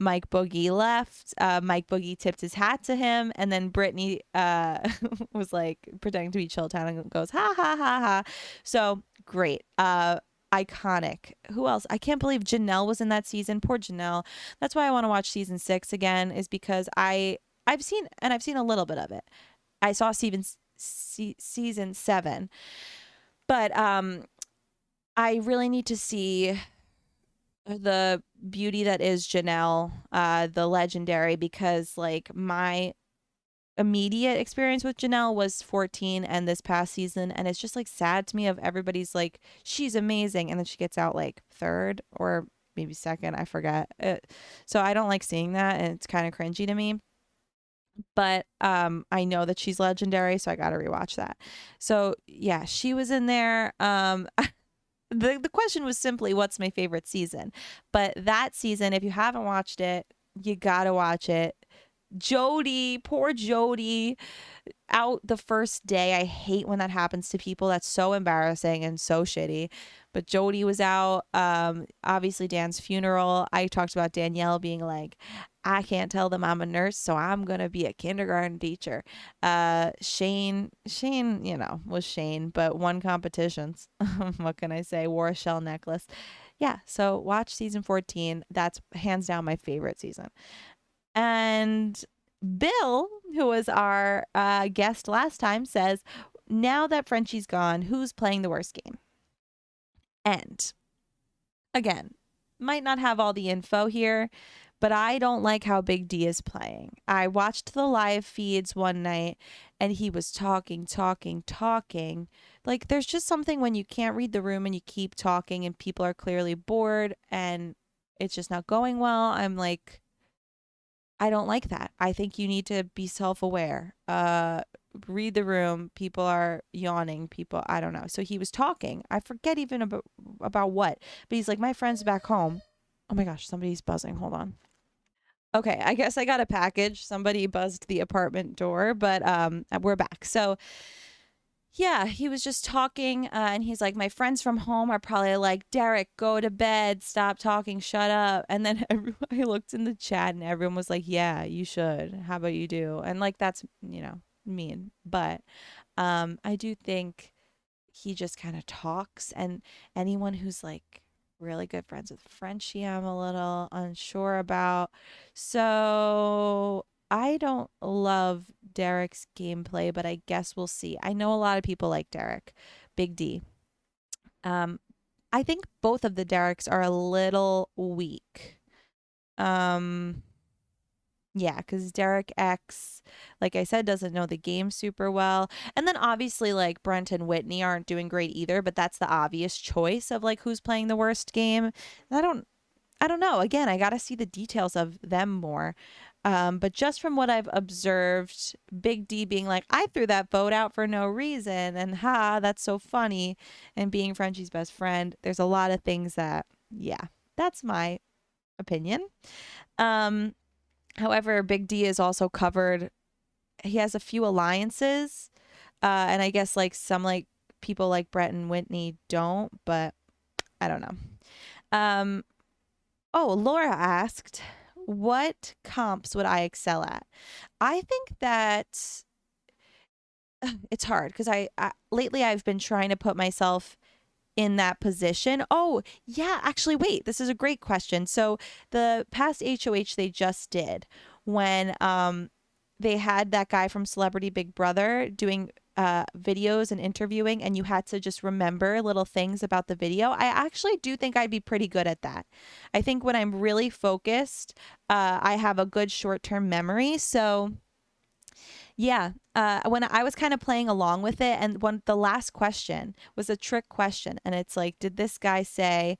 Mike Boogie left. Uh, Mike Boogie tipped his hat to him. And then Brittany uh, was like pretending to be Chilltown and goes, ha ha ha ha. So great. Uh, iconic. Who else? I can't believe Janelle was in that season. Poor Janelle. That's why I want to watch season six again, is because I I've seen and I've seen a little bit of it. I saw Steven se- season seven, but um, I really need to see the beauty that is Janelle, uh, the legendary, because like my immediate experience with Janelle was 14 and this past season and it's just like sad to me of everybody's like she's amazing and then she gets out like third or maybe second I forget it. so I don't like seeing that and it's kind of cringy to me but um I know that she's legendary, so I got to rewatch that. So, yeah, she was in there. Um the the question was simply what's my favorite season. But that season, if you haven't watched it, you got to watch it. Jodi, poor Jodi, out the first day. I hate when that happens to people. That's so embarrassing and so shitty. But Jodi was out. Um, obviously Dan's funeral. I talked about Danielle being like, I can't tell them I'm a nurse, so I'm gonna be a kindergarten teacher. Uh, Shane, Shane, you know, was Shane, but won competitions. what can I say? Wore a shell necklace. Yeah, so watch season 14. That's hands down my favorite season. And Bill, who was our uh, guest last time, says, Now that Frenchie's gone, who's playing the worst game? And again, might not have all the info here, but I don't like how Big D is playing. I watched the live feeds one night and he was talking, talking, talking. Like, there's just something when you can't read the room and you keep talking and people are clearly bored and it's just not going well. I'm like, I don't like that. I think you need to be self aware. Uh, read the room. People are yawning. People, I don't know. So he was talking. I forget even about about what, but he's like, my friends back home. Oh my gosh, somebody's buzzing. Hold on. Okay, I guess I got a package. Somebody buzzed the apartment door, but um, we're back. So yeah, he was just talking, uh, and he's like, "My friends from home are probably like, Derek, go to bed, stop talking, shut up." And then everyone, I looked in the chat, and everyone was like, "Yeah, you should. How about you do?" And like that's you know mean, but um, I do think he just kind of talks, and anyone who's like really good friends with Frenchie, I'm a little unsure about. So I don't love Derek's gameplay, but I guess we'll see. I know a lot of people like Derek, Big D. Um, I think both of the Dereks are a little weak. Um, yeah, because Derek X, like I said, doesn't know the game super well. And then obviously, like Brent and Whitney aren't doing great either, but that's the obvious choice of like who's playing the worst game. I don't, I don't know. Again, I got to see the details of them more. Um, but just from what I've observed, Big D being like, I threw that vote out for no reason, and ha, that's so funny, and being Frenchie's best friend, there's a lot of things that, yeah, that's my opinion. Um, however, Big D is also covered, he has a few alliances, uh, and I guess like some like people like Brent and Whitney don't, but I don't know. Um, oh, Laura asked, what comps would I excel at? I think that it's hard because I, I lately I've been trying to put myself in that position. Oh, yeah, actually wait, this is a great question. So the past HOH they just did when um they had that guy from Celebrity Big Brother doing uh, videos and interviewing, and you had to just remember little things about the video. I actually do think I'd be pretty good at that. I think when I'm really focused, uh, I have a good short term memory. So, yeah, uh, when I was kind of playing along with it, and when the last question was a trick question, and it's like, did this guy say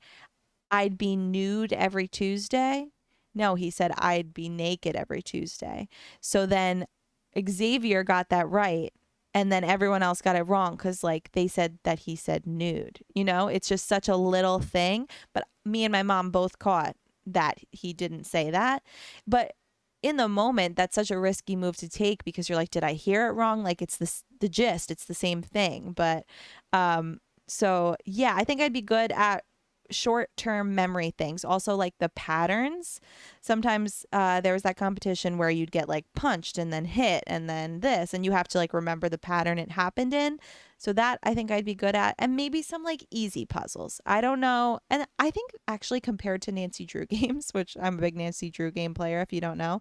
I'd be nude every Tuesday? No, he said I'd be naked every Tuesday. So then Xavier got that right and then everyone else got it wrong because like they said that he said nude you know it's just such a little thing but me and my mom both caught that he didn't say that but in the moment that's such a risky move to take because you're like did i hear it wrong like it's the the gist it's the same thing but um so yeah i think i'd be good at short term memory things. Also, like the patterns. Sometimes uh, there was that competition where you'd get like punched and then hit and then this, and you have to like remember the pattern it happened in. So that I think I'd be good at. And maybe some like easy puzzles. I don't know. And I think actually compared to Nancy Drew games, which I'm a big Nancy Drew game player, if you don't know,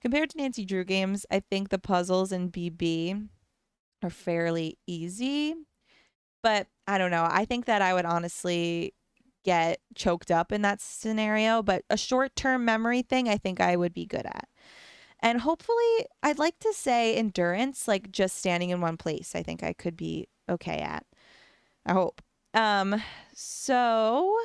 compared to Nancy Drew games, I think the puzzles in BB are fairly easy. But I don't know. I think that I would honestly get choked up in that scenario, but a short term memory thing I think I would be good at. And hopefully, I'd like to say endurance, like just standing in one place, I think I could be okay at. I hope. Um, so,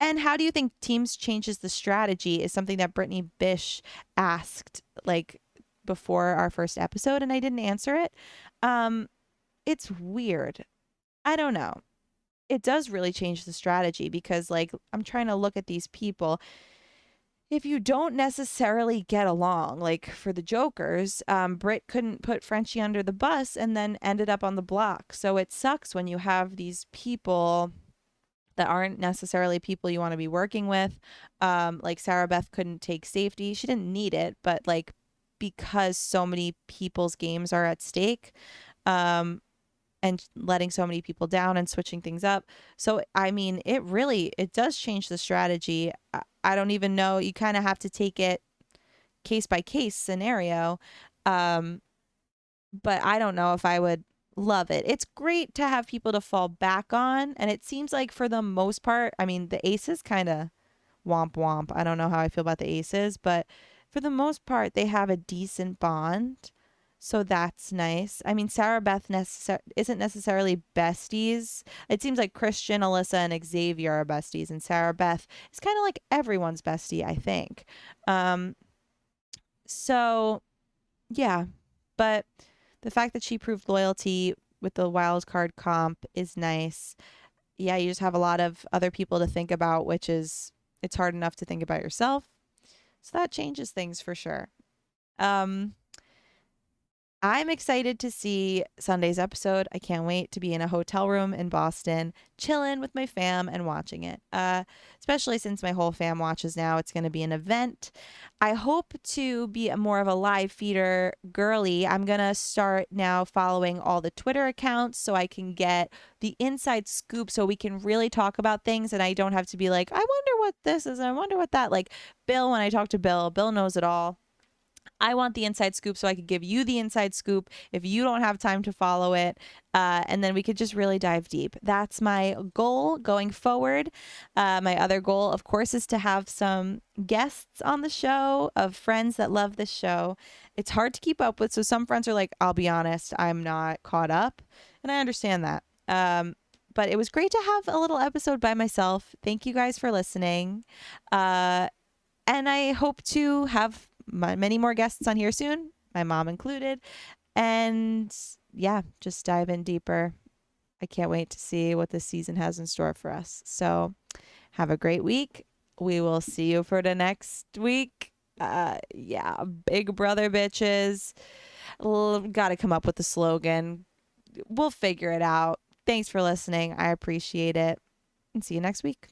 and how do you think teams changes the strategy is something that Brittany Bish asked, like before our first episode and I didn't answer it. Um, it's weird. I don't know. It does really change the strategy because, like, I'm trying to look at these people. If you don't necessarily get along, like for the Jokers, um, Britt couldn't put Frenchie under the bus and then ended up on the block. So it sucks when you have these people that aren't necessarily people you want to be working with. Um, like Sarah Beth couldn't take safety. She didn't need it, but like because so many people's games are at stake, um, and letting so many people down and switching things up. So I mean, it really it does change the strategy. I, don't even know. You kind of have to take it case by case scenario. Um, but I don't know if I would love it. It's great to have people to fall back on. And it seems like for the most part, I mean, the aces kind of womp womp. I don't know how I feel about the aces, but for the most part, they have a decent bond. So that's nice. I mean, Sarah Beth isn't necessarily besties. It seems like Christian, Alyssa, and Xavier are besties, and Sarah Beth is kind of like everyone's bestie, I think. Um, so, yeah, but the fact that she proved loyalty with the wild card comp is nice. Yeah, you just have a lot of other people to think about, which is it's hard enough to think about yourself. So that changes things for sure. Um I'm excited to see Sunday's episode. I can't wait to be in a hotel room in Boston, chilling with my fam and watching it. Uh, especially since my whole fam watches now, it's going to be an event. I hope to be a more of a live feeder girly. I'm going to start now following all the Twitter accounts so I can get the inside scoop so we can really talk about things and I don't have to be like, I wonder what this is. I wonder what that like Bill when I talk to Bill, Bill knows it all I want the inside scoop so I could give you the inside scoop if you don't have time to follow it. Uh, and then we could just really dive deep. That's my goal going forward. Uh, my other goal, of course, is to have some guests on the show of friends that love this show. It's hard to keep up with. So some friends are like, I'll be honest, I'm not caught up. And I understand that. Um, but it was great to have a little episode by myself. Thank you guys for listening. Uh, and I hope to have many more guests on here soon, my mom included. And yeah, just dive in deeper. I can't wait to see what this season has in store for us. So have a great week. We will see you for the next week. Uh, yeah, big brother bitches. Got to come up with a slogan. We'll figure it out. Thanks for listening. I appreciate it. And see you next week.